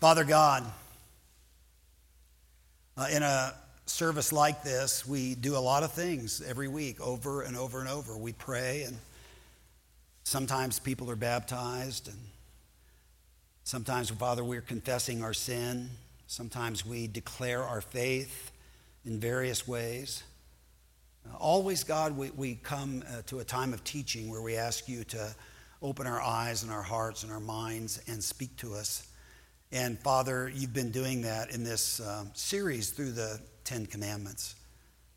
Father God, uh, in a service like this, we do a lot of things every week, over and over and over. We pray, and sometimes people are baptized, and sometimes, Father, we're confessing our sin. Sometimes we declare our faith in various ways. Always, God, we, we come uh, to a time of teaching where we ask you to open our eyes and our hearts and our minds and speak to us. And Father, you've been doing that in this um, series through the Ten Commandments.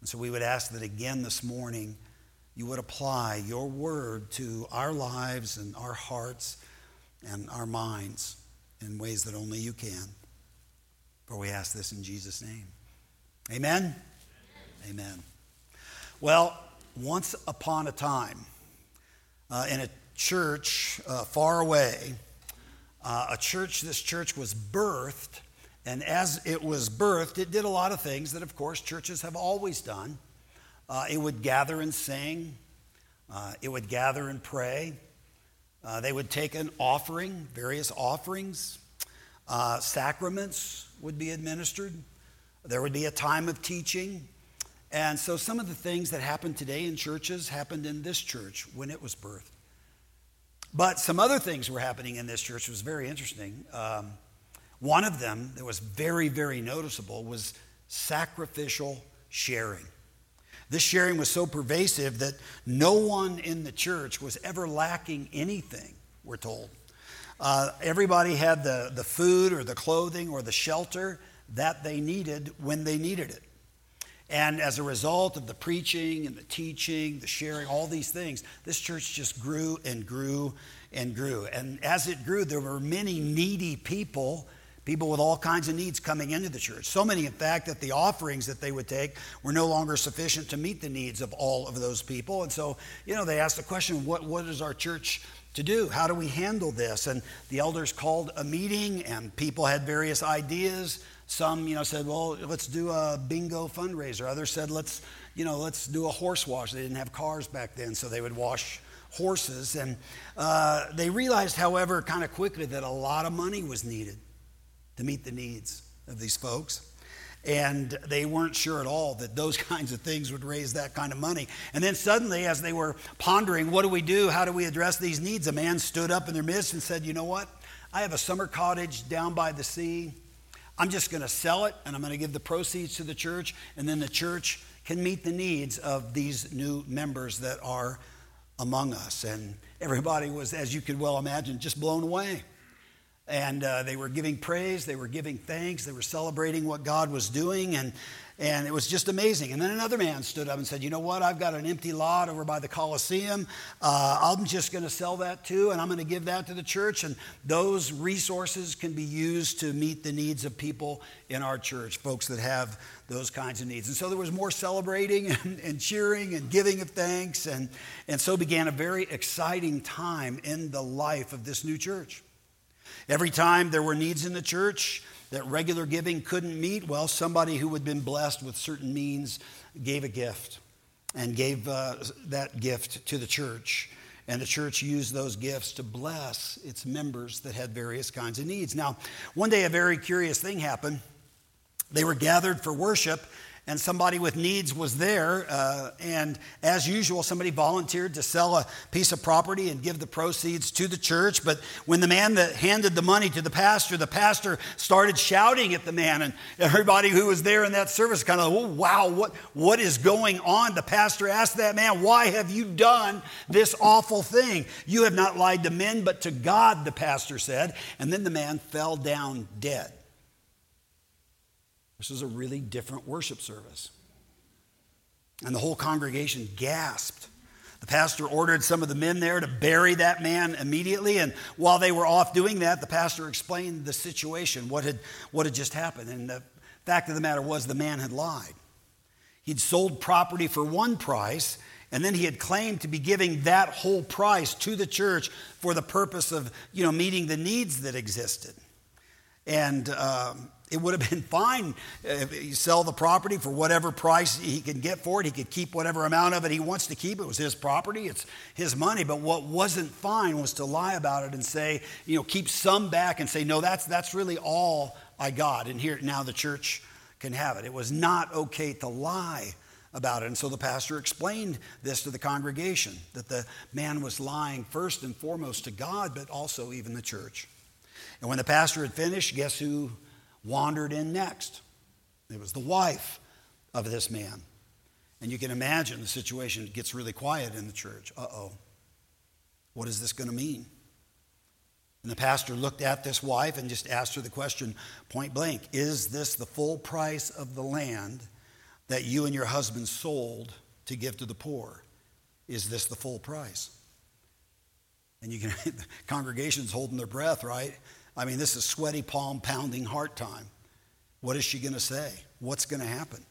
And so we would ask that again this morning, you would apply your word to our lives and our hearts and our minds in ways that only you can. For we ask this in Jesus' name. Amen? Amen. Amen. Well, once upon a time, uh, in a church uh, far away, uh, a church, this church was birthed, and as it was birthed, it did a lot of things that, of course, churches have always done. Uh, it would gather and sing, uh, it would gather and pray. Uh, they would take an offering, various offerings. Uh, sacraments would be administered. There would be a time of teaching. And so some of the things that happen today in churches happened in this church when it was birthed. But some other things were happening in this church was very interesting. Um, one of them that was very, very noticeable was sacrificial sharing. This sharing was so pervasive that no one in the church was ever lacking anything, we're told. Uh, everybody had the, the food or the clothing or the shelter that they needed when they needed it. And as a result of the preaching and the teaching, the sharing, all these things, this church just grew and grew and grew. And as it grew, there were many needy people, people with all kinds of needs coming into the church. So many, in fact, that the offerings that they would take were no longer sufficient to meet the needs of all of those people. And so, you know, they asked the question what, what is our church? to do. How do we handle this? And the elders called a meeting, and people had various ideas. Some, you know, said, well, let's do a bingo fundraiser. Others said, let's, you know, let's do a horse wash. They didn't have cars back then, so they would wash horses. And uh, they realized, however, kind of quickly that a lot of money was needed to meet the needs of these folks. And they weren't sure at all that those kinds of things would raise that kind of money. And then suddenly, as they were pondering, what do we do? How do we address these needs? A man stood up in their midst and said, You know what? I have a summer cottage down by the sea. I'm just going to sell it and I'm going to give the proceeds to the church, and then the church can meet the needs of these new members that are among us. And everybody was, as you could well imagine, just blown away. And uh, they were giving praise, they were giving thanks, they were celebrating what God was doing. And and it was just amazing. And then another man stood up and said, You know what? I've got an empty lot over by the Coliseum. Uh, I'm just going to sell that too, and I'm going to give that to the church. And those resources can be used to meet the needs of people in our church, folks that have those kinds of needs. And so there was more celebrating and, and cheering and giving of thanks. And, and so began a very exciting time in the life of this new church. Every time there were needs in the church, that regular giving couldn't meet, well, somebody who had been blessed with certain means gave a gift and gave uh, that gift to the church. And the church used those gifts to bless its members that had various kinds of needs. Now, one day a very curious thing happened. They were gathered for worship, and somebody with needs was there. Uh, and as usual, somebody volunteered to sell a piece of property and give the proceeds to the church. But when the man that handed the money to the pastor, the pastor started shouting at the man, and everybody who was there in that service kind of, oh, wow, what, what is going on? The pastor asked that man, Why have you done this awful thing? You have not lied to men, but to God, the pastor said. And then the man fell down dead. This was a really different worship service. And the whole congregation gasped. The pastor ordered some of the men there to bury that man immediately. And while they were off doing that, the pastor explained the situation, what had, what had just happened. And the fact of the matter was, the man had lied. He'd sold property for one price, and then he had claimed to be giving that whole price to the church for the purpose of you know, meeting the needs that existed. And um, it would have been fine if you sell the property for whatever price he can get for it. He could keep whatever amount of it he wants to keep. It was his property, it's his money. But what wasn't fine was to lie about it and say, you know, keep some back and say, no, that's, that's really all I got. And here, now the church can have it. It was not okay to lie about it. And so the pastor explained this to the congregation that the man was lying first and foremost to God, but also even the church. And when the pastor had finished, guess who wandered in next? It was the wife of this man. And you can imagine the situation gets really quiet in the church. Uh oh. What is this going to mean? And the pastor looked at this wife and just asked her the question point blank Is this the full price of the land that you and your husband sold to give to the poor? Is this the full price? And you can, the congregation's holding their breath, right? I mean, this is sweaty palm pounding heart time. What is she going to say? What's going to happen?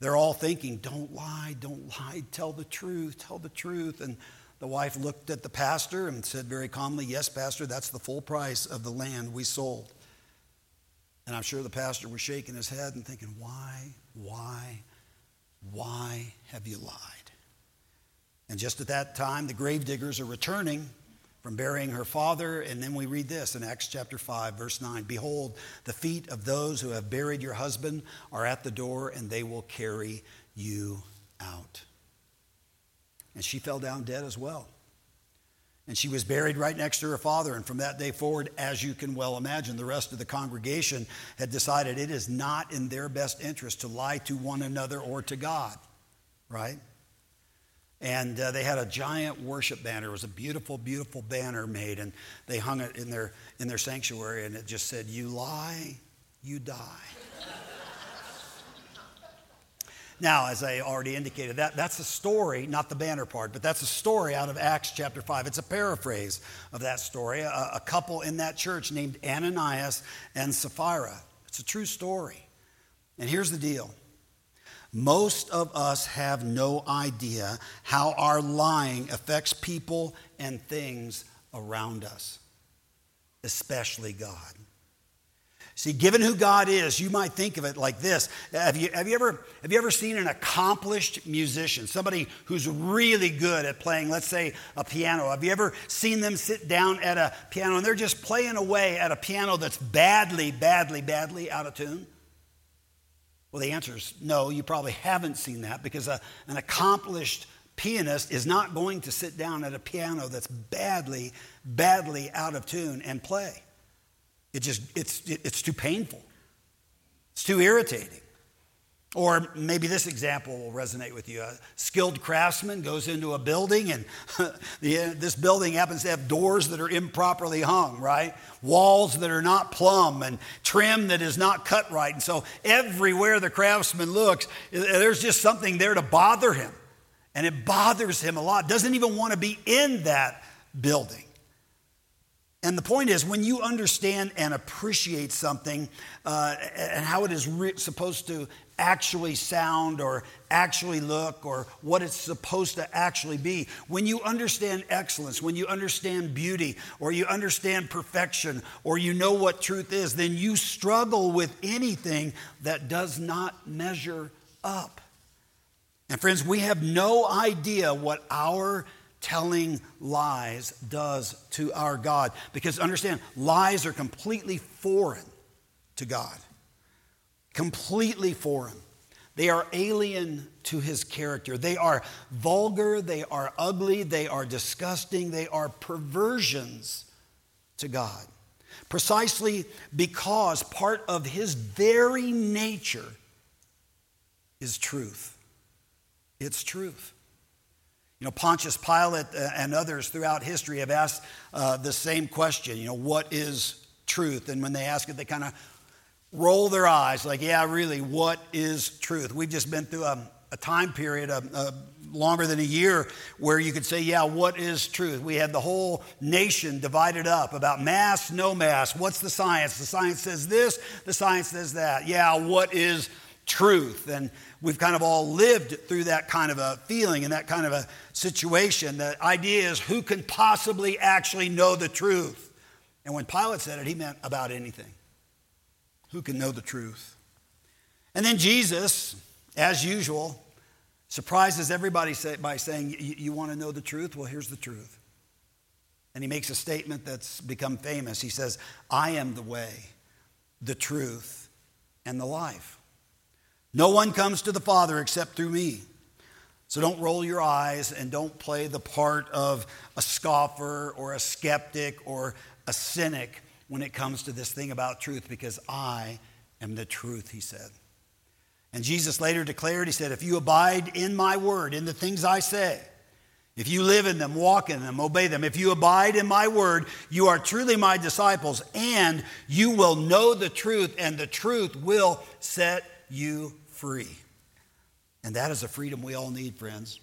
They're all thinking, don't lie, don't lie, tell the truth, tell the truth. And the wife looked at the pastor and said very calmly, Yes, Pastor, that's the full price of the land we sold. And I'm sure the pastor was shaking his head and thinking, Why, why, why have you lied? And just at that time, the gravediggers are returning from burying her father. And then we read this in Acts chapter 5, verse 9 Behold, the feet of those who have buried your husband are at the door, and they will carry you out. And she fell down dead as well. And she was buried right next to her father. And from that day forward, as you can well imagine, the rest of the congregation had decided it is not in their best interest to lie to one another or to God, right? And uh, they had a giant worship banner. It was a beautiful, beautiful banner made, and they hung it in their, in their sanctuary, and it just said, You lie, you die. now, as I already indicated, that, that's a story, not the banner part, but that's a story out of Acts chapter 5. It's a paraphrase of that story. A, a couple in that church named Ananias and Sapphira. It's a true story. And here's the deal most of us have no idea how our lying affects people and things around us, especially God. See, given who God is, you might think of it like this. Have you, have you, ever, have you ever seen an accomplished musician, somebody who's really good at playing, let's say, a piano? Have you ever seen them sit down at a piano and they're just playing away at a piano that's badly, badly, badly out of tune? Well, the answer is no, you probably haven't seen that because a, an accomplished pianist is not going to sit down at a piano that's badly, badly out of tune and play. It just, it's, it's too painful. It's too irritating. Or maybe this example will resonate with you. A skilled craftsman goes into a building, and this building happens to have doors that are improperly hung, right? Walls that are not plumb, and trim that is not cut right. And so, everywhere the craftsman looks, there's just something there to bother him. And it bothers him a lot. Doesn't even want to be in that building. And the point is, when you understand and appreciate something uh, and how it is re- supposed to actually sound or actually look or what it's supposed to actually be. When you understand excellence, when you understand beauty or you understand perfection or you know what truth is, then you struggle with anything that does not measure up. And friends, we have no idea what our telling lies does to our God because understand, lies are completely foreign to God completely foreign. They are alien to his character. They are vulgar, they are ugly, they are disgusting, they are perversions to God. Precisely because part of his very nature is truth. It's truth. You know, Pontius Pilate uh, and others throughout history have asked uh, the same question, you know, what is truth? And when they ask it, they kind of roll their eyes like, yeah, really, what is truth? We've just been through a, a time period, a, longer than a year, where you could say, yeah, what is truth? We had the whole nation divided up about mass, no mass. What's the science? The science says this, the science says that. Yeah, what is truth? And we've kind of all lived through that kind of a feeling and that kind of a situation. The idea is who can possibly actually know the truth? And when Pilate said it, he meant about anything. Who can know the truth. And then Jesus, as usual, surprises everybody by saying, You want to know the truth? Well, here's the truth. And he makes a statement that's become famous. He says, I am the way, the truth, and the life. No one comes to the Father except through me. So don't roll your eyes and don't play the part of a scoffer or a skeptic or a cynic when it comes to this thing about truth because I am the truth, he said. And Jesus later declared, He said, If you abide in my word, in the things I say, if you live in them, walk in them, obey them, if you abide in my word, you are truly my disciples, and you will know the truth, and the truth will set you free. And that is a freedom we all need, friends.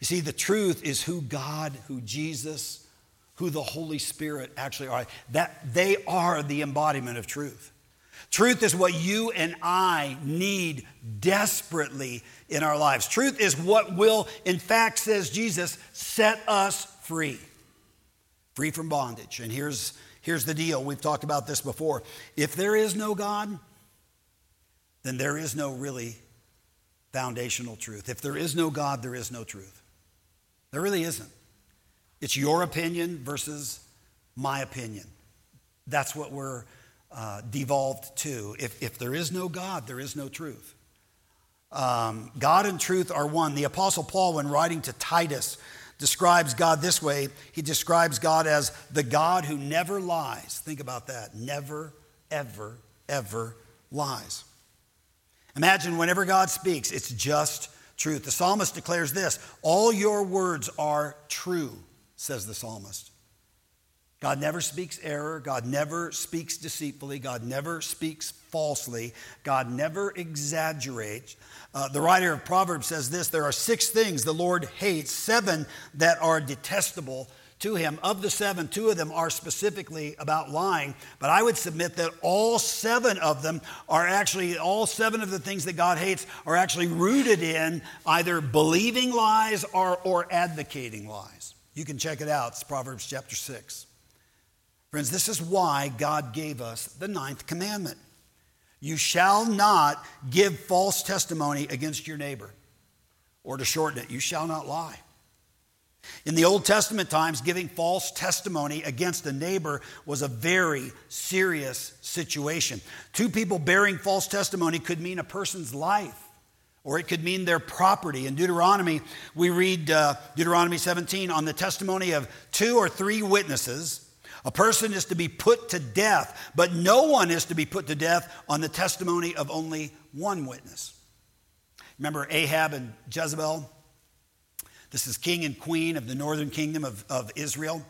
You see, the truth is who God, who Jesus, who the Holy Spirit actually are. That they are the embodiment of truth. Truth is what you and I need desperately in our lives. Truth is what will, in fact, says Jesus, set us free. Free from bondage. And here's, here's the deal we've talked about this before. If there is no God, then there is no really foundational truth. If there is no God, there is no truth. There really isn't. It's your opinion versus my opinion. That's what we're uh, devolved to. If, if there is no God, there is no truth. Um, God and truth are one. The Apostle Paul, when writing to Titus, describes God this way He describes God as the God who never lies. Think about that. Never, ever, ever lies. Imagine whenever God speaks, it's just truth. The psalmist declares this All your words are true, says the psalmist. God never speaks error. God never speaks deceitfully. God never speaks falsely. God never exaggerates. Uh, the writer of Proverbs says this there are six things the Lord hates, seven that are detestable to him. Of the seven, two of them are specifically about lying, but I would submit that all seven of them are actually, all seven of the things that God hates are actually rooted in either believing lies or, or advocating lies. You can check it out. It's Proverbs chapter 6. Friends, this is why God gave us the ninth commandment. You shall not give false testimony against your neighbor. Or to shorten it, you shall not lie. In the Old Testament times, giving false testimony against a neighbor was a very serious situation. Two people bearing false testimony could mean a person's life or it could mean their property. In Deuteronomy, we read uh, Deuteronomy 17 on the testimony of two or three witnesses a person is to be put to death, but no one is to be put to death on the testimony of only one witness. Remember Ahab and Jezebel? This is king and queen of the northern kingdom of, of Israel.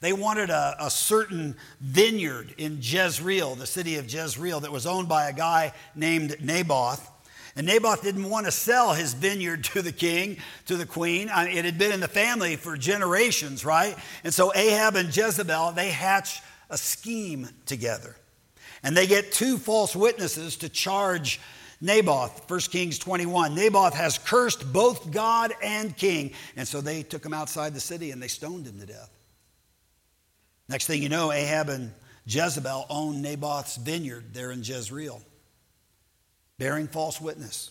They wanted a, a, certain vineyard in Jezreel, the city of Jezreel, that was owned by a guy named Naboth. And Naboth didn't want to sell his vineyard to the king, to the queen. Uh, it had been in the family for generations, right? And so Ahab and Jezebel, they hatch a scheme together. And they get two false witnesses to charge Naboth, 1 Kings 21. Naboth has cursed both God and king. And so they took him outside the city and they stoned him to death. Next thing you know, Ahab and Jezebel own Naboth's vineyard there in Jezreel bearing false witness.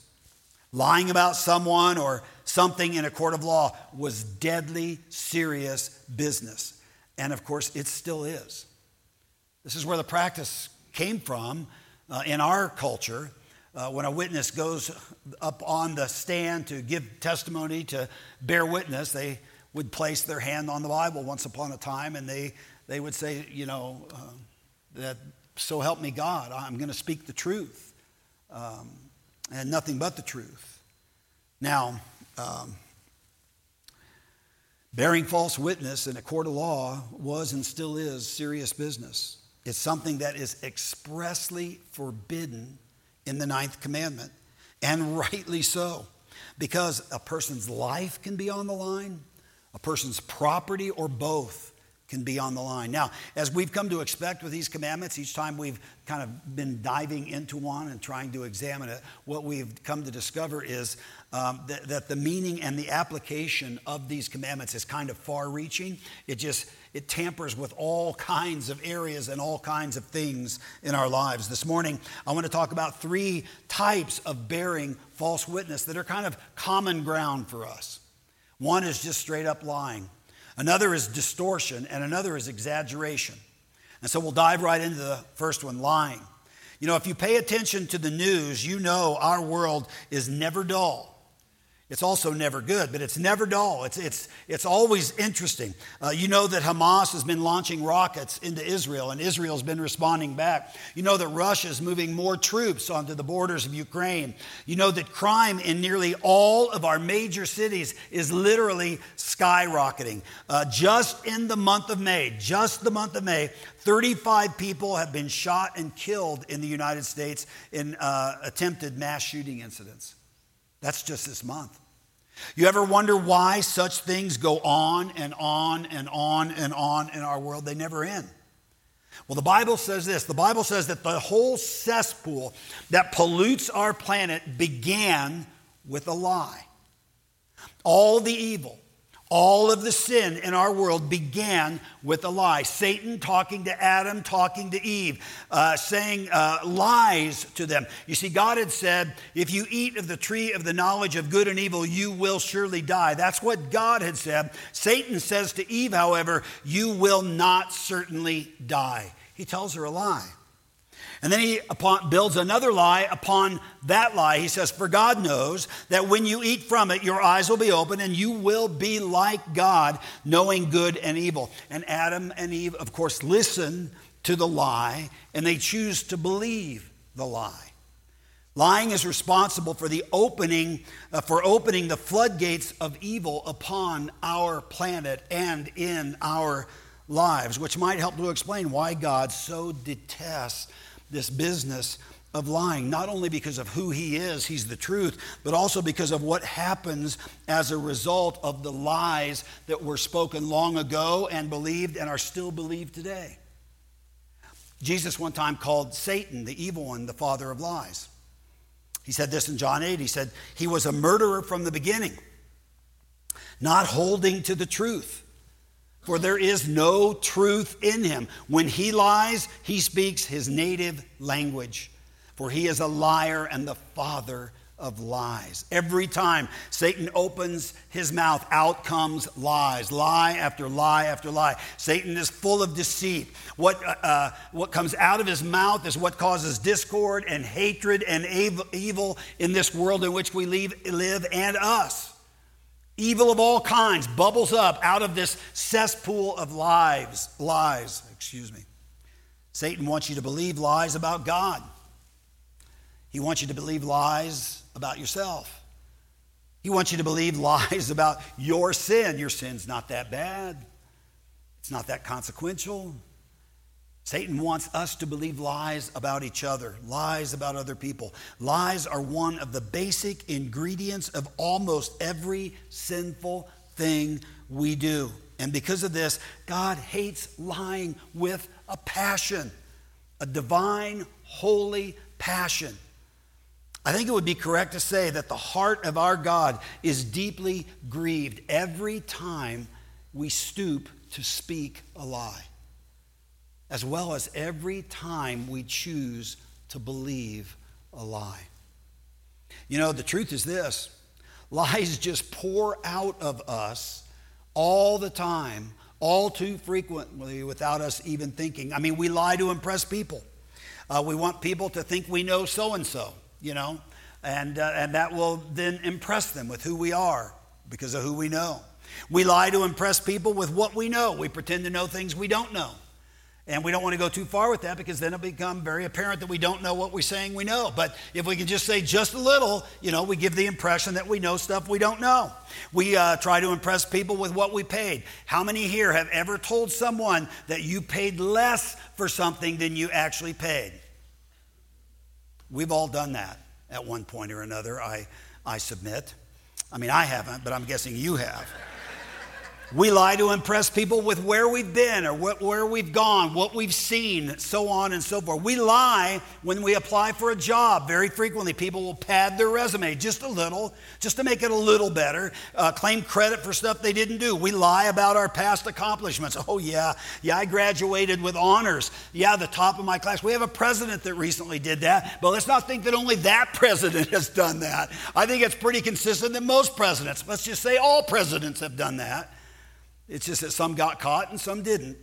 Lying about someone or something in a court of law was deadly serious business. And of course, it still is. This is where the practice came from uh, in our culture. Uh, when a witness goes up on the stand to give testimony, to bear witness, they would place their hand on the Bible once upon a time and they, they would say, you know, uh, that so help me God, I'm going to speak the truth um, and nothing but the truth. Now, um, bearing false witness in a court of law was and still is serious business. It's something that is expressly forbidden in the ninth commandment, and rightly so, because a person's life can be on the line, a person's property, or both can be on the line. Now, as we've come to expect with these commandments, each time we've kind of been diving into one and trying to examine it, what we've come to discover is um, that, that the meaning and the application of these commandments is kind of far reaching. It just, it tampers with all kinds of areas and all kinds of things in our lives. This morning, I want to talk about three types of bearing false witness that are kind of common ground for us. One is just straight up lying. Another is distortion, and another is exaggeration. And so we'll dive right into the first one lying. You know, if you pay attention to the news, you know our world is never dull. It's also never good, but it's never dull. It's, it's, it's always interesting. Uh, you know that Hamas has been launching rockets into Israel, and Israel's been responding back. You know that Russia is moving more troops onto the borders of Ukraine. You know that crime in nearly all of our major cities is literally skyrocketing. Uh, just in the month of May, just the month of May, 35 people have been shot and killed in the United States in uh, attempted mass shooting incidents. That's just this month. You ever wonder why such things go on and on and on and on in our world? They never end. Well, the Bible says this the Bible says that the whole cesspool that pollutes our planet began with a lie. All the evil, all of the sin in our world began with a lie. Satan talking to Adam, talking to Eve, uh, saying uh, lies to them. You see, God had said, if you eat of the tree of the knowledge of good and evil, you will surely die. That's what God had said. Satan says to Eve, however, you will not certainly die. He tells her a lie. And then he builds another lie upon that lie. He says, For God knows that when you eat from it, your eyes will be open and you will be like God, knowing good and evil. And Adam and Eve, of course, listen to the lie and they choose to believe the lie. Lying is responsible for the opening, uh, for opening the floodgates of evil upon our planet and in our lives, which might help to explain why God so detests this business of lying, not only because of who he is, he's the truth, but also because of what happens as a result of the lies that were spoken long ago and believed and are still believed today. Jesus one time called Satan, the evil one, the father of lies. He said this in John 8. He said, He was a murderer from the beginning, not holding to the truth for there is no truth in him. When he lies, he speaks his native language, for he is a liar and the father of lies. Every time Satan opens his mouth, out comes lies, lie after lie after lie. Satan is full of deceit. What, uh, uh what comes out of his mouth is what causes discord and hatred and evil in this world in which we live and us. Evil of all kinds bubbles up out of this cesspool of lies, lies, excuse me. Satan wants you to believe lies about God. He wants you to believe lies about yourself. He wants you to believe lies about your sin. Your sin's not that bad. It's not that consequential. Satan wants us to believe lies about each other, lies about other people. Lies are one of the basic ingredients of almost every sinful thing we do. And because of this, God hates lying with a passion, a divine, holy passion. I think it would be correct to say that the heart of our God is deeply grieved every time we stoop to speak a lie as well as every time we choose to believe a lie. You know, the truth is this lies just pour out of us all the time, all too frequently without us even thinking. I mean, we lie to impress people. Uh, we want people to think we know so and so, you know, and, uh, and that will then impress them with who we are because of who we know. We lie to impress people with what we know. We pretend to know things we don't know. And we don't want to go too far with that because then it'll become very apparent that we don't know what we're saying we know. But if we can just say just a little, you know, we give the impression that we know stuff we don't know. We uh, try to impress people with what we paid. How many here have ever told someone that you paid less for something than you actually paid? We've all done that at one point or another, I, I submit. I mean, I haven't, but I'm guessing you have. We lie to impress people with where we've been or what, where we've gone, what we've seen, so on and so forth. We lie when we apply for a job. Very frequently, people will pad their resume just a little, just to make it a little better, uh, claim credit for stuff they didn't do. We lie about our past accomplishments. Oh, yeah, yeah, I graduated with honors. Yeah, the top of my class. We have a president that recently did that, but let's not think that only that president has done that. I think it's pretty consistent that most presidents, let's just say all presidents have done that. It's just that some got caught and some didn't.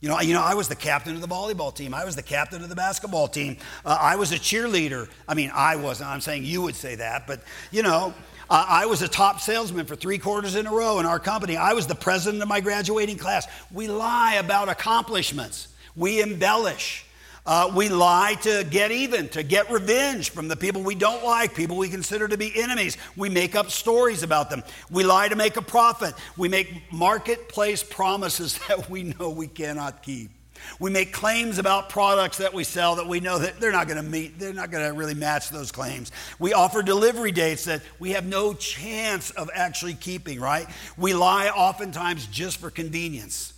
You know, you know, I was the captain of the volleyball team. I was the captain of the basketball team. Uh, I was a cheerleader. I mean, I wasn't. I'm saying you would say that, but you know, uh, I was a top salesman for three quarters in a row in our company. I was the president of my graduating class. We lie about accomplishments. We embellish. Uh, we lie to get even, to get revenge from the people we don't like, people we consider to be enemies. We make up stories about them. We lie to make a profit. We make marketplace promises that we know we cannot keep. We make claims about products that we sell that we know that they're not going to meet, they're not going to really match those claims. We offer delivery dates that we have no chance of actually keeping, right? We lie oftentimes just for convenience.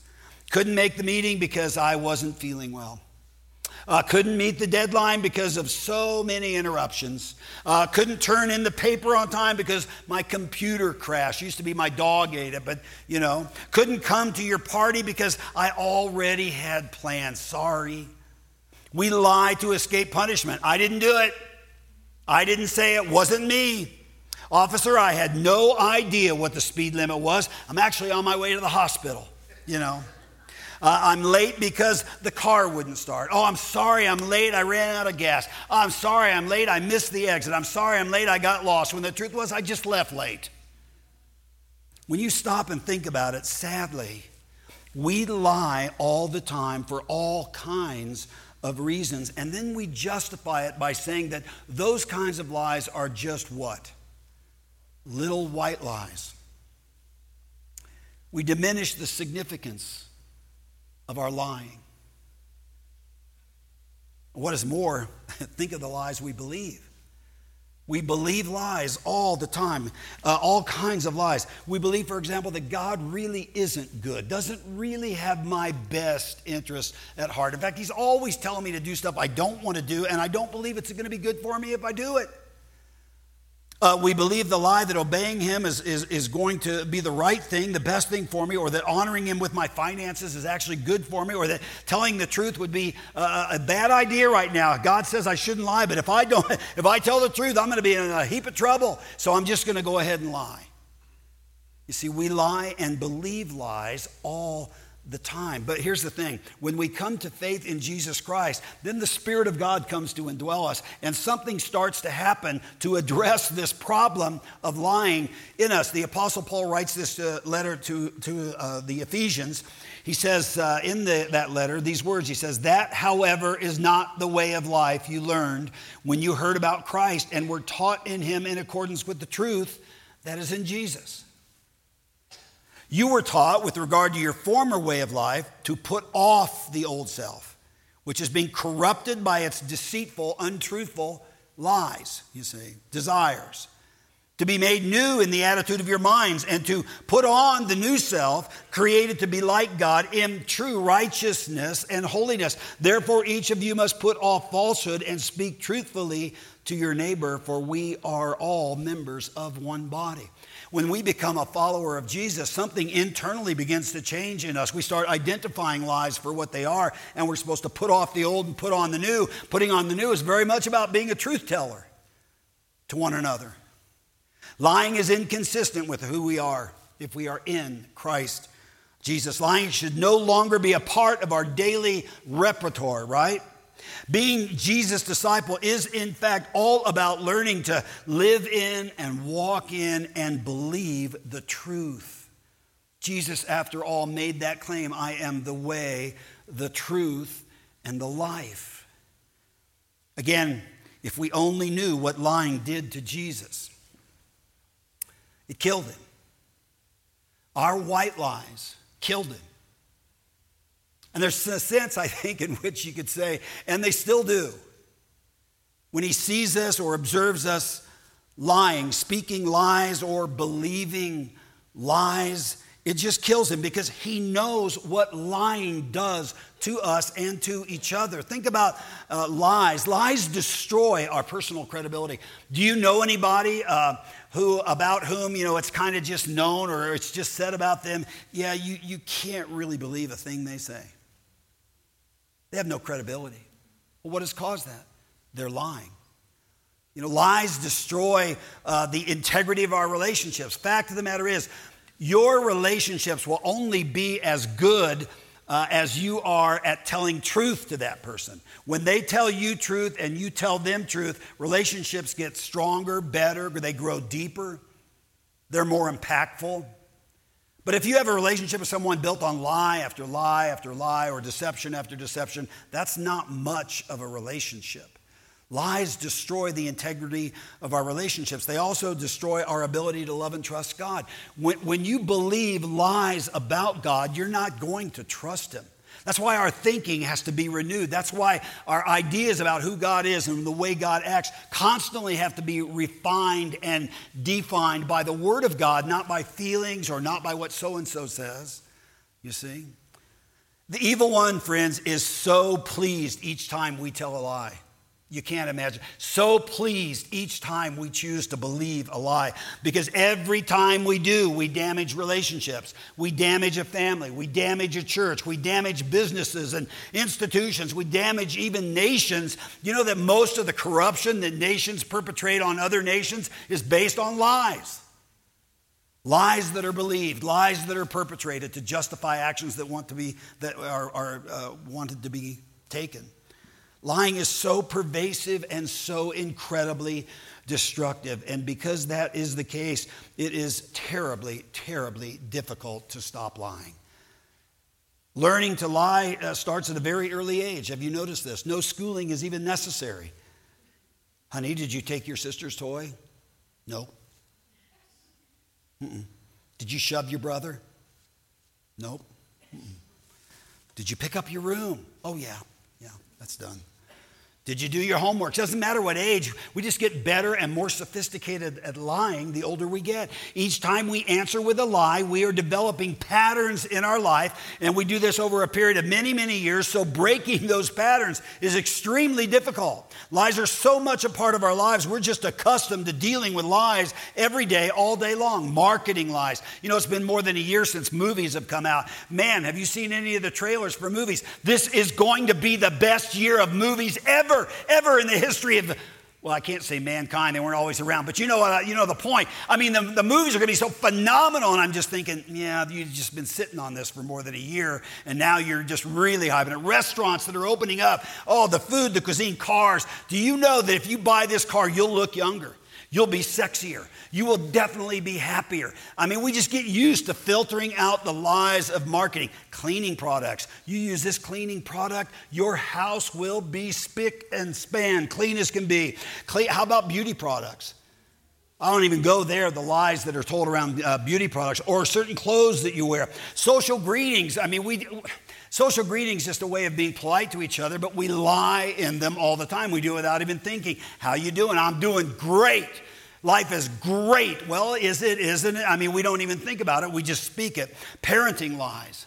Couldn't make the meeting because I wasn't feeling well. Uh, couldn't meet the deadline because of so many interruptions. Uh, couldn't turn in the paper on time because my computer crashed. Used to be my dog ate it, but you know. Couldn't come to your party because I already had plans. Sorry. We lie to escape punishment. I didn't do it. I didn't say it. Wasn't me. Officer, I had no idea what the speed limit was. I'm actually on my way to the hospital, you know. Uh, I'm late because the car wouldn't start. Oh, I'm sorry, I'm late, I ran out of gas. Oh, I'm sorry, I'm late, I missed the exit. I'm sorry, I'm late, I got lost. When the truth was, I just left late. When you stop and think about it, sadly, we lie all the time for all kinds of reasons, and then we justify it by saying that those kinds of lies are just what? Little white lies. We diminish the significance of our lying. What is more, think of the lies we believe. We believe lies all the time, uh, all kinds of lies. We believe, for example, that God really isn't good, doesn't really have my best interest at heart. In fact, He's always telling me to do stuff I don't want to do, and I don't believe it's going to be good for me if I do it. Uh, we believe the lie that obeying him is, is, is going to be the right thing, the best thing for me, or that honoring him with my finances is actually good for me, or that telling the truth would be a, bad idea right now. God says I shouldn't lie, but if I don't, if I tell the truth, I'm going to be in a heap of trouble. So I'm just going to go ahead and lie. You see, we lie and believe lies all the time. But here's the thing when we come to faith in Jesus Christ, then the Spirit of God comes to indwell us, and something starts to happen to address this problem of lying in us. The Apostle Paul writes this uh, letter to, to uh, the Ephesians. He says uh, in the, that letter these words He says, That, however, is not the way of life you learned when you heard about Christ and were taught in Him in accordance with the truth that is in Jesus. You were taught, with regard to your former way of life, to put off the old self, which is being corrupted by its deceitful, untruthful lies, you see, desires. To be made new in the attitude of your minds, and to put on the new self, created to be like God in true righteousness and holiness. Therefore, each of you must put off falsehood and speak truthfully to your neighbor, for we are all members of one body when we become a follower of Jesus, something internally begins to change in us. We start identifying lies for what they are, and we're supposed to put off the old and put on the new. Putting on the new is very much about being a truth teller to one another. Lying is inconsistent with who we are if we are in Christ Jesus. Lying should no longer be a part of our daily repertoire, right? Being Jesus' disciple is, in fact, all about learning to live in and walk in and believe the truth. Jesus, after all, made that claim I am the way, the truth, and the life. Again, if we only knew what lying did to Jesus, it killed him. Our white lies killed him. And there's a sense, I think, in which you could say, and they still do. When he sees us or observes us lying, speaking lies, or believing lies, It just kills him because he knows what lying does to us and to each other. Think about uh, lies. Lies destroy our personal credibility. Do you know anybody uh, who about whom you know it's kind of just known or it's just said about them? Yeah, you, you can't really believe a thing they say. They have no credibility. Well, what has caused that? They're lying. You know, lies destroy uh, the integrity of our relationships. Fact of the matter is, your relationships will only be as good uh, as you are at telling truth to that person. When they tell you truth and you tell them truth, relationships get stronger, better, they grow deeper, they're more impactful. But if you have a relationship with someone built on lie after lie after lie or deception after deception, that's not much of a relationship. Lies destroy the integrity of our relationships. They also destroy our ability to love and trust God. When, when you believe lies about God, you're not going to trust Him. That's why our thinking has to be renewed. That's why our ideas about who God is and the way God acts constantly have to be refined and defined by the Word of God, not by feelings or not by what so and so says. You see? The evil one, friends, is so pleased each time we tell a lie. You can't imagine. So pleased each time we choose to believe a lie. Because every time we do, we damage relationships. We damage a family. We damage a church. We damage businesses and institutions. We damage even nations. You know that most of the corruption that nations perpetrate on other nations is based on lies. Lies that are believed, lies that are perpetrated to justify actions that want to be that are, are uh, wanted to be taken. Lying is so pervasive and so incredibly destructive. And because that is the case, it is terribly, terribly difficult to stop lying. Learning to lie uh, starts at a very early age. Have you noticed this? No schooling is even necessary. Honey, did you take your sister's toy? No. Mm-mm. Did you shove your brother? Nope. Mm-mm. Did you pick up your room? Oh, yeah. Yeah, that's done. Did you do your homework? Doesn't matter what age. We just get better and more sophisticated at lying the older we get. Each time we answer with a lie, we are developing patterns in our life, and we do this over a period of many, many years. So breaking those patterns is extremely difficult. Lies are so much a part of our lives, we're just accustomed to dealing with lies every day, all day long. Marketing lies. You know, it's been more than a year since movies have come out. Man, have you seen any of the trailers for movies? This is going to be the best year of movies ever ever, ever in the history of, well, I can't say mankind, they weren't always around, but you know, uh, you know the point. I mean, the, the movies are going to be so phenomenal, and I'm just thinking, yeah, you've just been sitting on this for more than a year, and now you're just really hyping it. Restaurants that are opening up, oh, the food, the cuisine, cars. Do you know that if you buy this car, you'll look younger? You'll be sexier. You will definitely be happier. I mean, we just get used to filtering out the lies of marketing. Cleaning products. You use this cleaning product, your house will be spick and span, clean as can be. Clean, how about beauty products? I don't even go there, the lies that are told around uh, beauty products or certain clothes that you wear. Social greetings. I mean, we. Social greetings is just a way of being polite to each other, but we lie in them all the time. We do it without even thinking. How you doing? I'm doing great. Life is great. Well, is it? Isn't it? I mean, we don't even think about it. We just speak it. Parenting lies.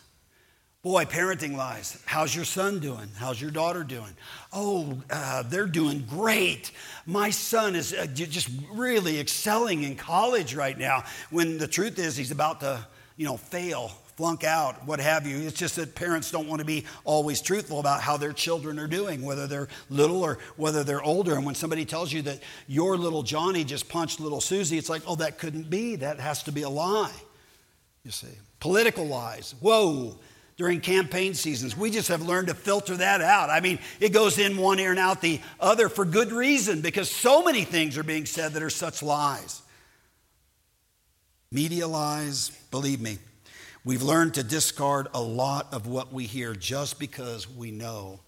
Boy, parenting lies. How's your son doing? How's your daughter doing? Oh, uh, they're doing great. My son is uh, just really excelling in college right now. When the truth is, he's about to, you know, fail flunk out, what have you. It's just that parents don't want to be always truthful about how their children are doing, whether they're little or whether they're older. And when somebody tells you that your little Johnny just punched little Susie, it's like, oh, that couldn't be. That has to be a lie. You see, political lies. Whoa. During campaign seasons, we just have learned to filter that out. I mean, it goes in one ear and out the other for good reason because so many things are being said that are such lies. Media lies, believe me, We've learned to discard a lot of what we hear just because we know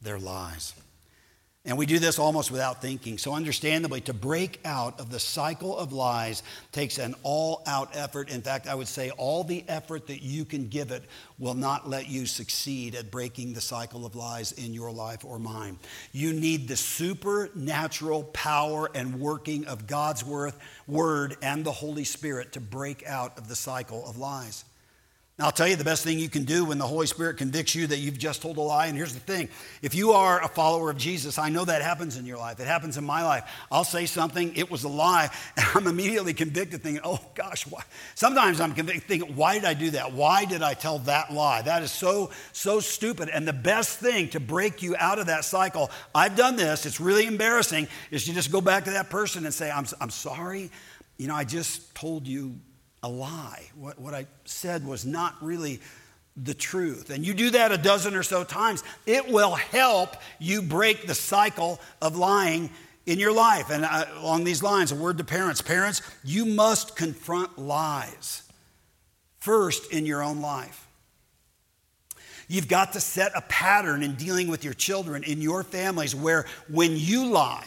they're lies. And we do this almost without thinking. So, understandably, to break out of the cycle of lies takes an all out effort. In fact, I would say all the effort that you can give it will not let you succeed at breaking the cycle of lies in your life or mine. You need the supernatural power and working of God's word and the Holy Spirit to break out of the cycle of lies. Now, I'll tell you the best thing you can do when the Holy Spirit convicts you that you've just told a lie. And here's the thing if you are a follower of Jesus, I know that happens in your life. It happens in my life. I'll say something, it was a lie, and I'm immediately convicted thinking, oh gosh, why? Sometimes I'm convicted thinking, why did I do that? Why did I tell that lie? That is so, so stupid. And the best thing to break you out of that cycle, I've done this, it's really embarrassing, is you just go back to that person and say, I'm, I'm sorry. You know, I just told you a lie. What, what I said was not really the truth. And you do that a dozen or so times, it will help you break the cycle of lying in your life. And uh, along these lines, a word to parents parents, you must confront lies first in your own life. You've got to set a pattern in dealing with your children in your families where when you lie,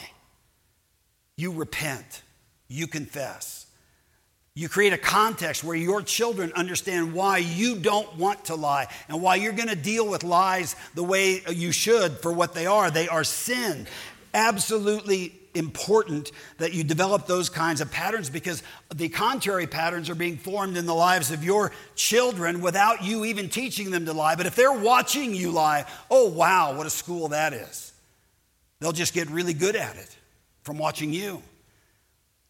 you repent, you confess. You create a context where your children understand why you don't want to lie and why you're going to deal with lies the way you should for what they are. They are sin. Absolutely important that you develop those kinds of patterns because the contrary patterns are being formed in the lives of your children without you even teaching them to lie. But if they're watching you lie, oh, wow, what a school that is. They'll just get really good at it from watching you.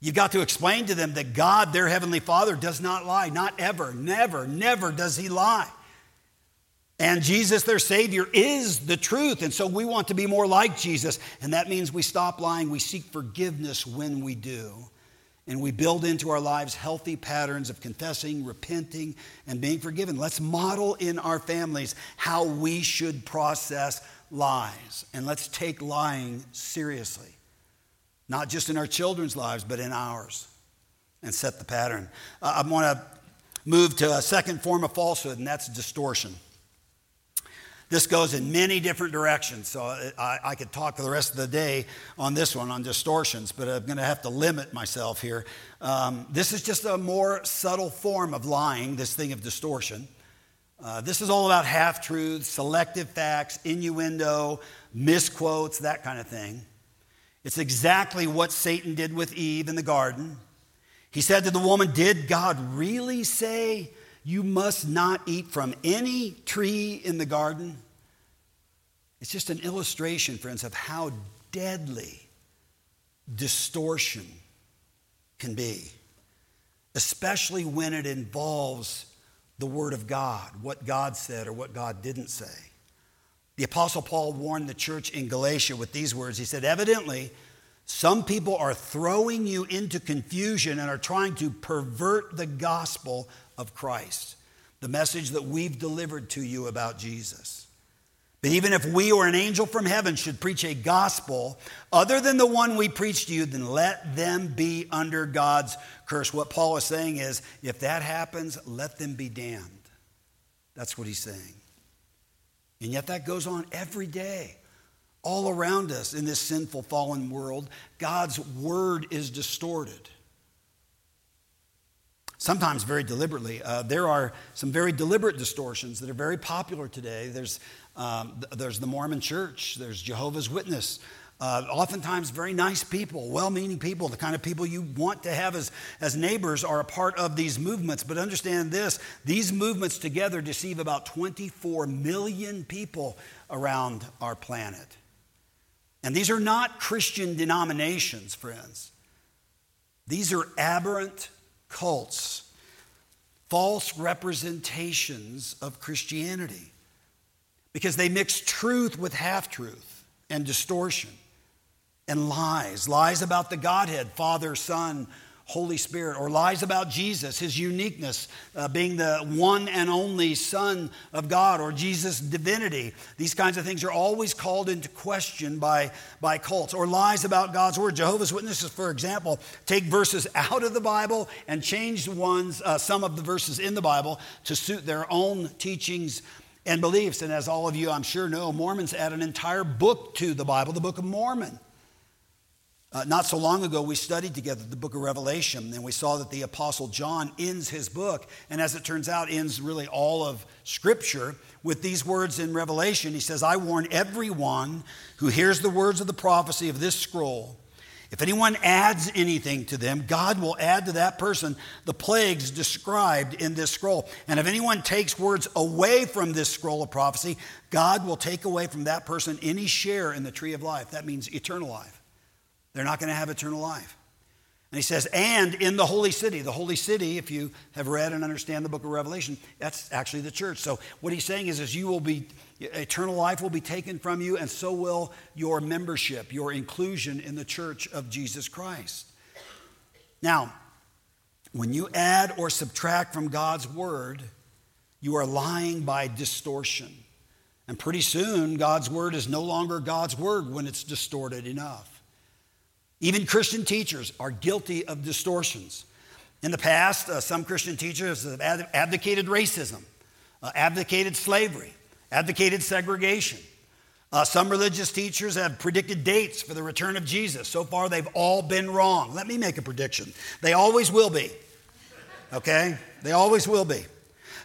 You've got to explain to them that God, their Heavenly Father, does not lie. Not ever, never, never does He lie. And Jesus, their Savior, is the truth. And so we want to be more like Jesus. And that means we stop lying. We seek forgiveness when we do. And we build into our lives healthy patterns of confessing, repenting, and being forgiven. Let's model in our families how we should process lies. And let's take lying seriously not just in our children's lives, but in ours, and set the pattern. I want to move to a second form of falsehood, and that's distortion. This goes in many different directions, so I, I, could talk for the rest of the day on this one, on distortions, but I'm going to have to limit myself here. Um, this is just a more subtle form of lying, this thing of distortion. Uh, this is all about half truths, selective facts, innuendo, misquotes, that kind of thing. It's exactly what Satan did with Eve in the garden. He said to the woman, Did God really say you must not eat from any tree in the garden? It's just an illustration, friends, of how deadly distortion can be, especially when it involves the Word of God, what God said or what God didn't say. The Apostle Paul warned the church in Galatia with these words. He said, Evidently, some people are throwing you into confusion and are trying to pervert the gospel of Christ, the message that we've delivered to you about Jesus. But even if we or an angel from heaven should preach a gospel other than the one we preach to you, then let them be under God's curse. What Paul is saying is if that happens, let them be damned. That's what he's saying. And yet that goes on every day. All around us in this sinful, fallen world, God's word is distorted. Sometimes very deliberately. Uh, there are some very deliberate distortions that are very popular today. There's, um, there's the Mormon church, there's Jehovah's Witness, uh, oftentimes, very nice people, well meaning people, the kind of people you want to have as, as neighbors are a part of these movements. But understand this these movements together deceive about 24 million people around our planet. And these are not Christian denominations, friends. These are aberrant cults, false representations of Christianity, because they mix truth with half truth and distortion and lies lies about the Godhead, Father, Son, Holy Spirit, or lies about Jesus, his uniqueness, uh, being the one and only Son of God, or Jesus' divinity. These kinds of things are always called into question by, by cults, or lies about God's Word. Jehovah's Witnesses, for example, take verses out of the Bible and change ones, uh, some of the verses in the Bible to suit their own teachings and beliefs. And as all of you, I'm sure, know, Mormons add an entire book to the Bible, the Book of Mormon. Uh, not so long ago, we studied together the book of Revelation, and we saw that the Apostle John ends his book, and as it turns out, ends really all of Scripture with these words in Revelation. He says, I warn everyone who hears the words of the prophecy of this scroll. If anyone adds anything to them, God will add to that person the plagues described in this scroll. And if anyone takes words away from this scroll of prophecy, God will take away from that person any share in the tree of life. That means eternal life. They're not going to have eternal life. And he says, and in the holy city. The holy city, if you have read and understand the book of Revelation, that's actually the church. So what he's saying is, is you will be, eternal life will be taken from you, and so will your membership, your inclusion in the church of Jesus Christ. Now, when you add or subtract from God's word, you are lying by distortion. And pretty soon, God's word is no longer God's word when it's distorted enough. Even Christian teachers are guilty of distortions. In the past, uh, some Christian teachers have ad- advocated racism, uh, advocated slavery, advocated segregation. Uh, some religious teachers have predicted dates for the return of Jesus. So far, they've all been wrong. Let me make a prediction. They always will be. Okay? They always will be.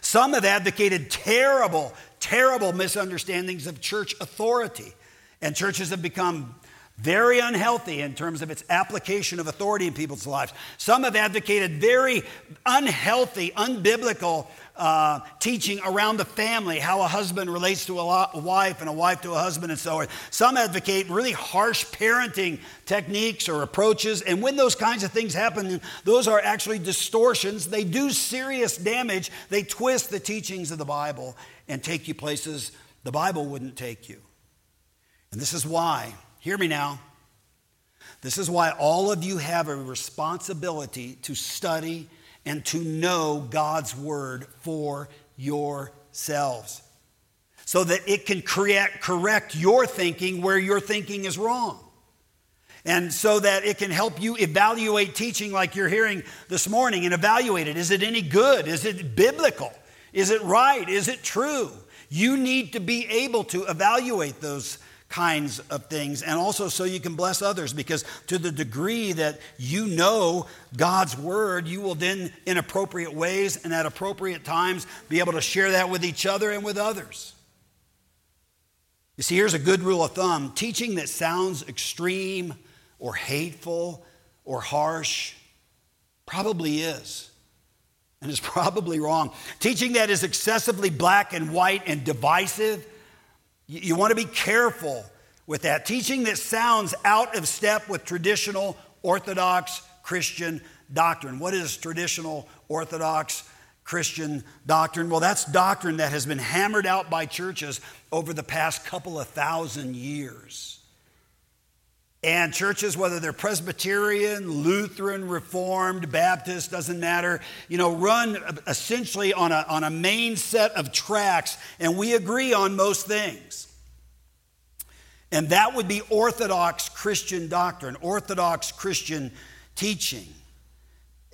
Some have advocated terrible, terrible misunderstandings of church authority. And churches have become very unhealthy in terms of its application of authority in people's lives. Some have advocated very unhealthy, unbiblical uh, teaching around the family, how a husband relates to a, wife and a wife to a husband, and so on. Some advocate really harsh parenting techniques or approaches, and when those kinds of things happen, those are actually distortions. They do serious damage. They twist the teachings of the Bible and take you places the Bible wouldn't take you. And this is why Hear me now. This is why all of you have a responsibility to study and to know God's word for yourselves so that it can create, correct your thinking where your thinking is wrong. And so that it can help you evaluate teaching like you're hearing this morning and evaluate it. Is it any good? Is it biblical? Is it right? Is it true? You need to be able to evaluate those kinds of things, and also so you can bless others. Because to the degree that you know God's word, you will then, in appropriate ways and at appropriate times, be able to share that with each other and with others. You see, here's a good rule of thumb teaching that sounds extreme or hateful or harsh probably is. And is probably wrong. Teaching that is excessively black and white and divisive you want to be careful with that. Teaching that sounds out of step with traditional Orthodox Christian doctrine. What is traditional Orthodox Christian doctrine? Well, that's doctrine that has been hammered out by churches over the past couple of thousand years. And churches, whether they're Presbyterian, Lutheran, Reformed, Baptist, doesn't matter, you know, run essentially on a, on a main set of tracks, and we agree on most things. And that would be Orthodox Christian doctrine, Orthodox Christian teaching.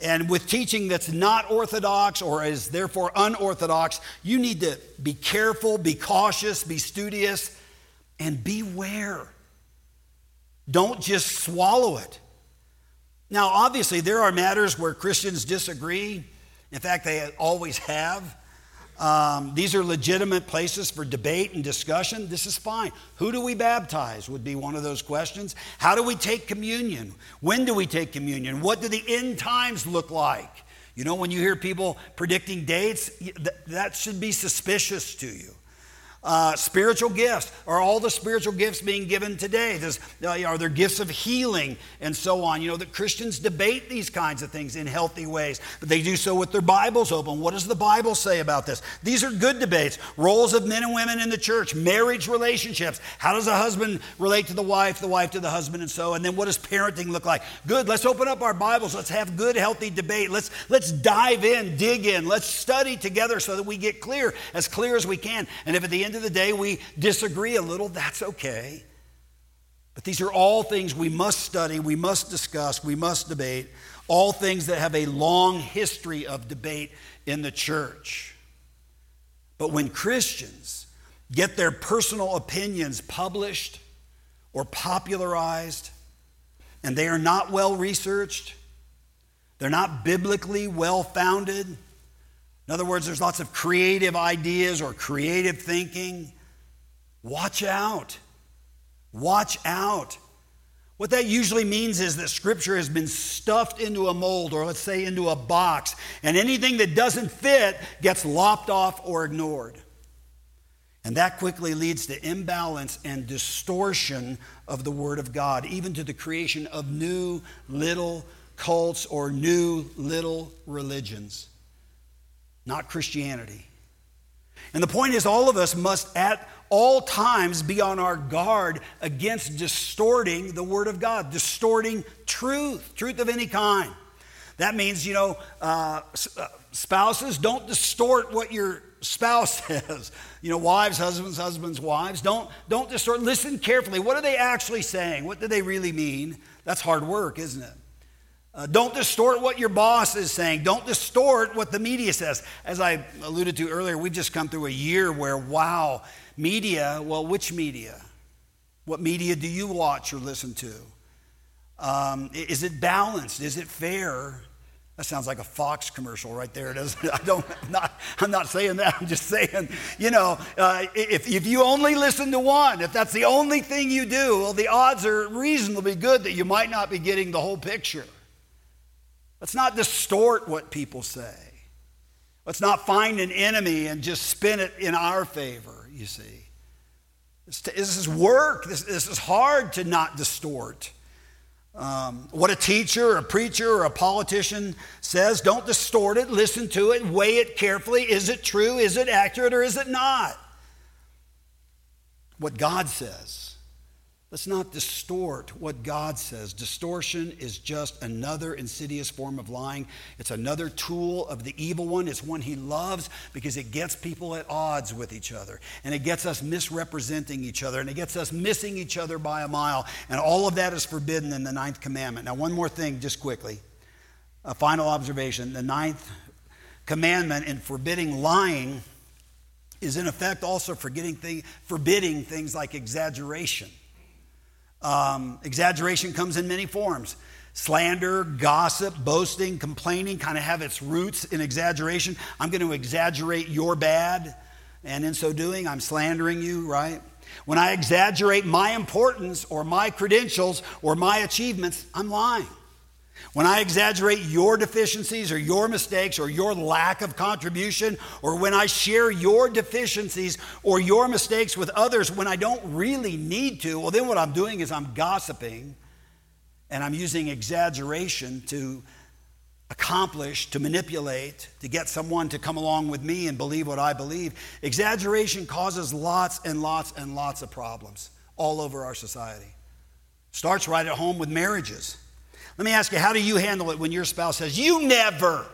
And with teaching that's not orthodox or is therefore unorthodox, you need to be careful, be cautious, be studious, and beware don't just swallow it. Now, obviously, there are matters where Christians disagree. In fact, they always have. Um, these are legitimate places for debate and discussion. This is fine. Who do we baptize would be one of those questions. How do we take communion? When do we take communion? What do the end times look like? You know, when you hear people predicting dates, that should be suspicious to you. Uh, spiritual gifts. Are all the spiritual gifts being given today? Does, uh, are there gifts of healing and so on? You know, that Christians debate these kinds of things in healthy ways, but they do so with their Bibles open. What does the Bible say about this? These are good debates. Roles of men and women in the church, marriage relationships. How does a husband relate to the wife, the wife to the husband, and so? And then what does parenting look like? Good. Let's open up our Bibles. Let's have good, healthy debate. Let's let's dive in, dig in. Let's study together so that we get clear, as clear as we can. And if at the end end of the day we disagree a little, that's okay. But these are all things we must study, we must discuss, we must debate, all things that have a long history of debate in the church. But when Christians get their personal opinions published or popularized, and they are not well researched, they're not biblically well founded, in other words, there's lots of creative ideas or creative thinking. Watch out. Watch out. What that usually means is that Scripture has been stuffed into a mold, or let's say into a box, and anything that doesn't fit gets lopped off or ignored. And that quickly leads to imbalance and distortion of the Word of God, even to the creation of new little cults or new little religions. Not Christianity. And the point is, all of us must at all times be on our guard against distorting the Word of God, distorting truth, truth of any kind. That means, you know, uh, uh spouses, don't distort what your spouse says. You know, wives, husbands, husbands, wives, don't, don't distort. Listen carefully. What are they actually saying? What do they really mean? That's hard work, isn't it? Uh, don't distort what your boss is saying. Don't distort what the media says. As I alluded to earlier, we've just come through a year where, wow, Media, well, which media? What media do you watch or listen to? Um, is it balanced? Is it fair? That sounds like a Fox commercial right there, doesn't? I don't, I'm not, I'm not saying that. I'm just saying, you know, uh, if, if you only listen to one, if that's the only thing you do, well, the odds are reasonably good that you might not be getting the whole picture. Let's not distort what people say. Let's not find an enemy and just spin it in our favor you see. This, is work. This, this is hard to not distort. Um, what a teacher, a preacher, or a politician says, don't distort it. Listen to it. Weigh it carefully. Is it true? Is it accurate? Or is it not? What God says Let's not distort what God says. Distortion is just another insidious form of lying. It's another tool of the evil one. It's one he loves because it gets people at odds with each other. And it gets us misrepresenting each other. And it gets us missing each other by a mile. And all of that is forbidden in the ninth commandment. Now, one more thing, just quickly. A final observation. The ninth commandment in forbidding lying is, in effect, also forbidding things like exaggeration. Um, exaggeration comes in many forms. Slander, gossip, boasting, complaining kind of have its roots in exaggeration. I'm going to exaggerate your bad, and in so doing, I'm slandering you, right? When I exaggerate my importance or my credentials or my achievements, I'm lying. When I exaggerate your deficiencies or your mistakes or your lack of contribution, or when I share your deficiencies or your mistakes with others when I don't really need to, well, then what I'm doing is I'm gossiping and I'm using exaggeration to accomplish, to manipulate, to get someone to come along with me and believe what I believe. Exaggeration causes lots and lots and lots of problems all over our society. Starts right at home with marriages. Let me ask you, how do you handle it when your spouse says, you never,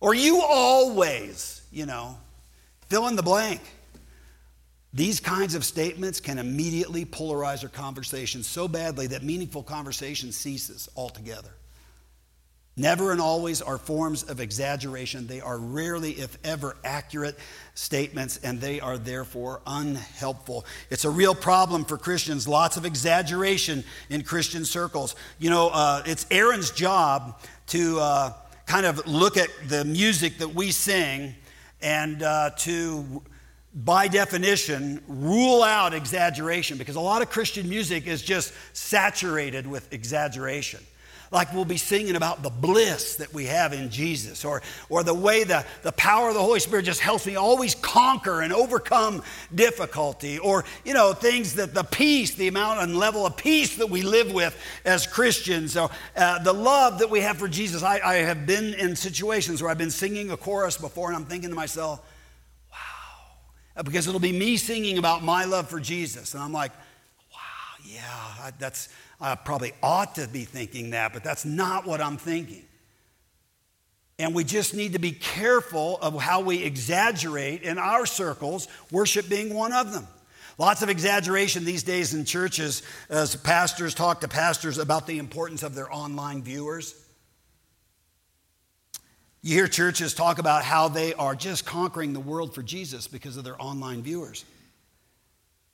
or you always, you know, fill in the blank? These kinds of statements can immediately polarize our conversation so badly that meaningful conversation ceases altogether. Never and always are forms of exaggeration. They are rarely, if ever, accurate statements, and they are therefore unhelpful. It's a real problem for Christians. Lots of exaggeration in Christian circles. You know, uh, it's Aaron's job to uh, kind of look at the music that we sing and uh, to by definition, rule out exaggeration because a lot of Christian music is just saturated with exaggeration like we'll be singing about the bliss that we have in Jesus, or, or the way the, the power of the Holy Spirit just helps me always conquer and overcome difficulty, or, you know, things that the peace, the amount and level of peace that we live with as Christians, so uh, the love that we have for Jesus. I, I have been in situations where I've been singing a chorus before, and I'm thinking to myself, wow, because it'll be me singing about my love for Jesus, and I'm like, wow, yeah, that's I probably ought to be thinking that, but that's not what I'm thinking. And we just need to be careful of how we exaggerate in our circles, worship being one of them. Lots of exaggeration these days in churches as pastors talk to pastors about the importance of their online viewers. You hear churches talk about how they are just conquering the world for Jesus because of their online viewers.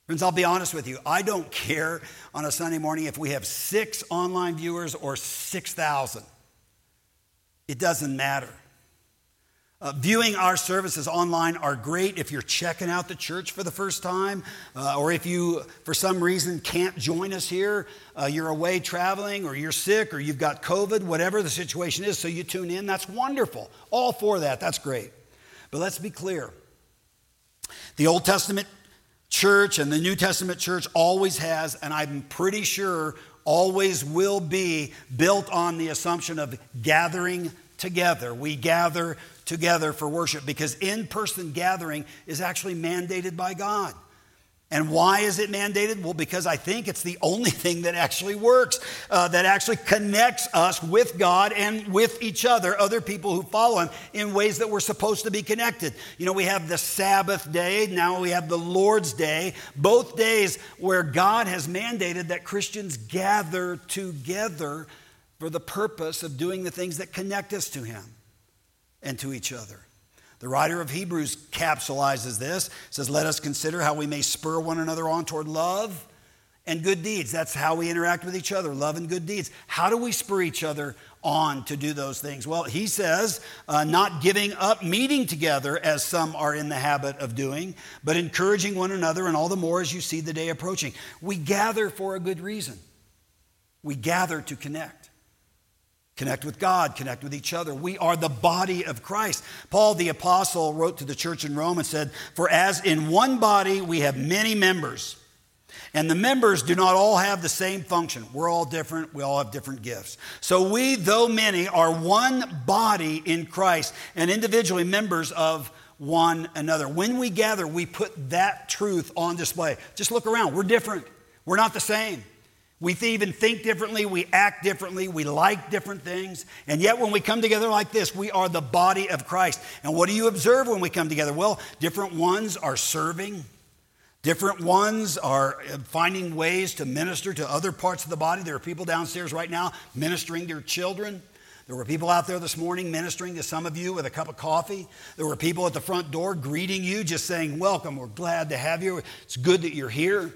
Friends, I'll be honest with you. I don't care on a Sunday morning if we have six online viewers or 6,000. It doesn't matter. Uh, viewing our services online are great if you're checking out the church for the first time, uh, or if you, for some reason, can't join us here. Uh, you're away traveling, or you're sick, or you've got COVID, whatever the situation is, so you tune in. That's wonderful. All for that. That's great. But let's be clear the Old Testament church and the New Testament church always has, and I'm pretty sure always will be, built on the assumption of gathering together. We gather together for worship because in person gathering is actually mandated by God. And why is it mandated? Well, because I think it's the only thing that actually works, uh, that actually connects us with God and with each other, other people who follow Him, in ways that we're supposed to be connected. You know, we have the Sabbath day, now we have the Lord's day, both days where God has mandated that Christians gather together for the purpose of doing the things that connect us to Him and to each other. The writer of Hebrews capsulizes this, says, Let us consider how we may spur one another on toward love and good deeds. That's how we interact with each other, love and good deeds. How do we spur each other on to do those things? Well, he says, uh, not giving up meeting together as some are in the habit of doing, but encouraging one another, and all the more as you see the day approaching. We gather for a good reason. We gather to connect. Connect with God, connect with each other. We are the body of Christ. Paul the Apostle wrote to the church in Rome and said, For as in one body we have many members, and the members do not all have the same function. We're all different, we all have different gifts. So we, though many, are one body in Christ and individually members of one another. When we gather, we put that truth on display. Just look around, we're different, we're not the same. We even think differently, we act differently, we like different things. And yet, when we come together like this, we are the body of Christ. And what do you observe when we come together? Well, different ones are serving, different ones are uh, finding ways to minister to other parts of the body. There are people downstairs right now ministering to your children. There were people out there this morning ministering to some of you with a cup of coffee. There were people at the front door greeting you, just saying, Welcome, we're glad to have you. It's good that you're here.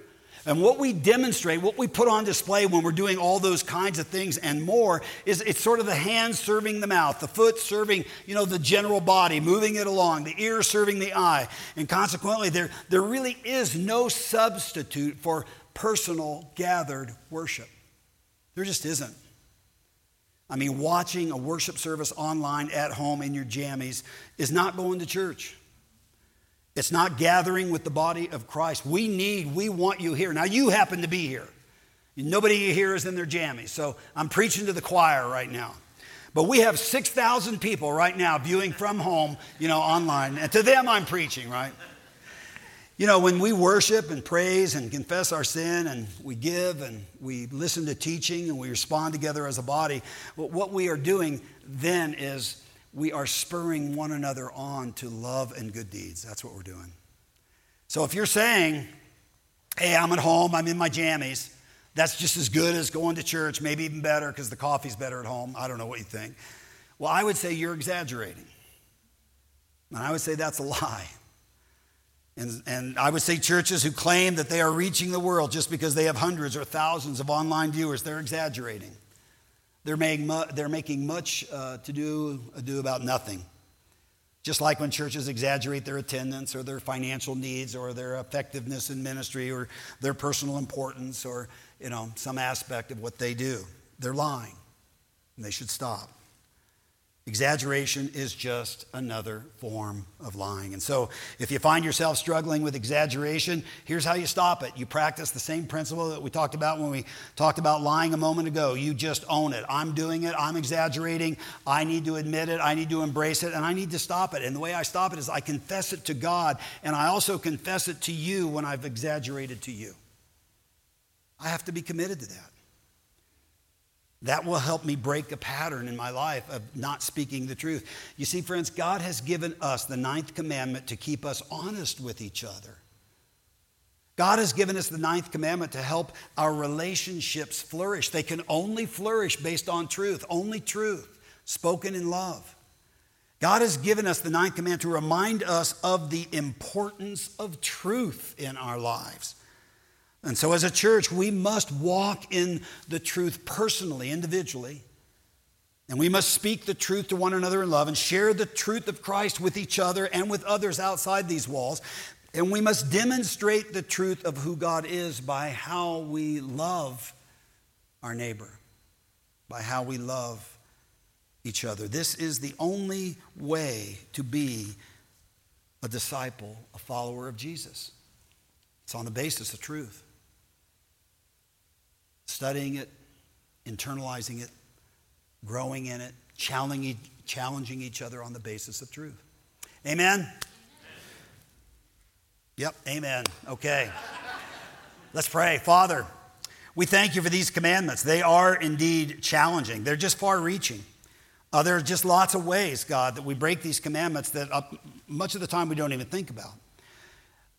And what we demonstrate, what we put on display when we're doing all those kinds of things and more, is it's sort of the hand serving the mouth, the foot serving, you know, the general body, moving it along, the ear serving the eye. And consequently, there, there really is no substitute for personal gathered worship. There just isn't. I mean, watching a worship service online at home in your jammies is not going to church. It's not gathering with the body of Christ. We need, we want you here. Now, you happen to be here. Nobody here is in their jammies. So I'm preaching to the choir right now. But we have 6,000 people right now viewing from home, you know, online. And to them, I'm preaching, right? You know, when we worship and praise and confess our sin and we give and we listen to teaching and we respond together as a body, what we are doing then is we are spurring one another on to love and good deeds. That's what we're doing. So if you're saying, hey, I'm at home, I'm in my jammies, that's just as good as going to church, maybe even better because the coffee's better at home. I don't know what you think. Well, I would say you're exaggerating. And I would say that's a lie. And, and I would say churches who claim that they are reaching the world just because they have hundreds or thousands of online viewers, they're exaggerating. They're making, mu- they're making much uh, to do ado about nothing. Just like when churches exaggerate their attendance or their financial needs or their effectiveness in ministry or their personal importance or you know some aspect of what they do. They're lying. And they should stop. Exaggeration is just another form of lying. And so, if you find yourself struggling with exaggeration, here's how you stop it. You practice the same principle that we talked about when we talked about lying a moment ago. You just own it. I'm doing it. I'm exaggerating. I need to admit it. I need to embrace it. And I need to stop it. And the way I stop it is I confess it to God. And I also confess it to you when I've exaggerated to you. I have to be committed to that. That will help me break a pattern in my life of not speaking the truth. You see, friends, God has given us the ninth commandment to keep us honest with each other. God has given us the ninth commandment to help our relationships flourish. They can only flourish based on truth, only truth, spoken in love. God has given us the ninth commandment to remind us of the importance of truth in our lives. And so, as a church, we must walk in the truth personally, individually. And we must speak the truth to one another in love and share the truth of Christ with each other and with others outside these walls. And we must demonstrate the truth of who God is by how we love our neighbor, by how we love each other. This is the only way to be a disciple, a follower of Jesus. It's on the basis of truth. Studying it, internalizing it, growing in it, challenging each other on the basis of truth. Amen? Yep, amen. Okay. Let's pray. Father, we thank you for these commandments. They are indeed challenging, they're just far reaching. Uh, there are just lots of ways, God, that we break these commandments that uh, much of the time we don't even think about.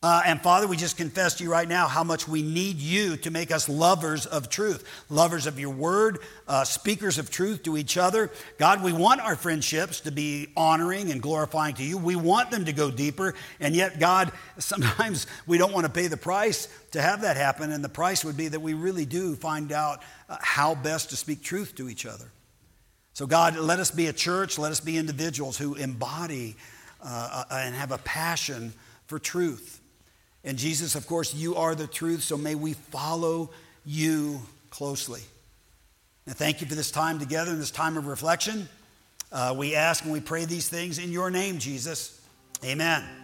Uh, and Father, we just confess to you right now how much we need you to make us lovers of truth, lovers of your word, uh, speakers of truth to each other. God, we want our friendships to be honoring and glorifying to you. We want them to go deeper. And yet, God, sometimes we don't want to pay the price to have that happen. And the price would be that we really do find out uh, how best to speak truth to each other. So, God, let us be a church, let us be individuals who embody uh, and have a passion for truth. And Jesus, of course, you are the truth, so may we follow you closely. And thank you for this time together and this time of reflection. Uh, we ask and we pray these things in your name, Jesus. Amen.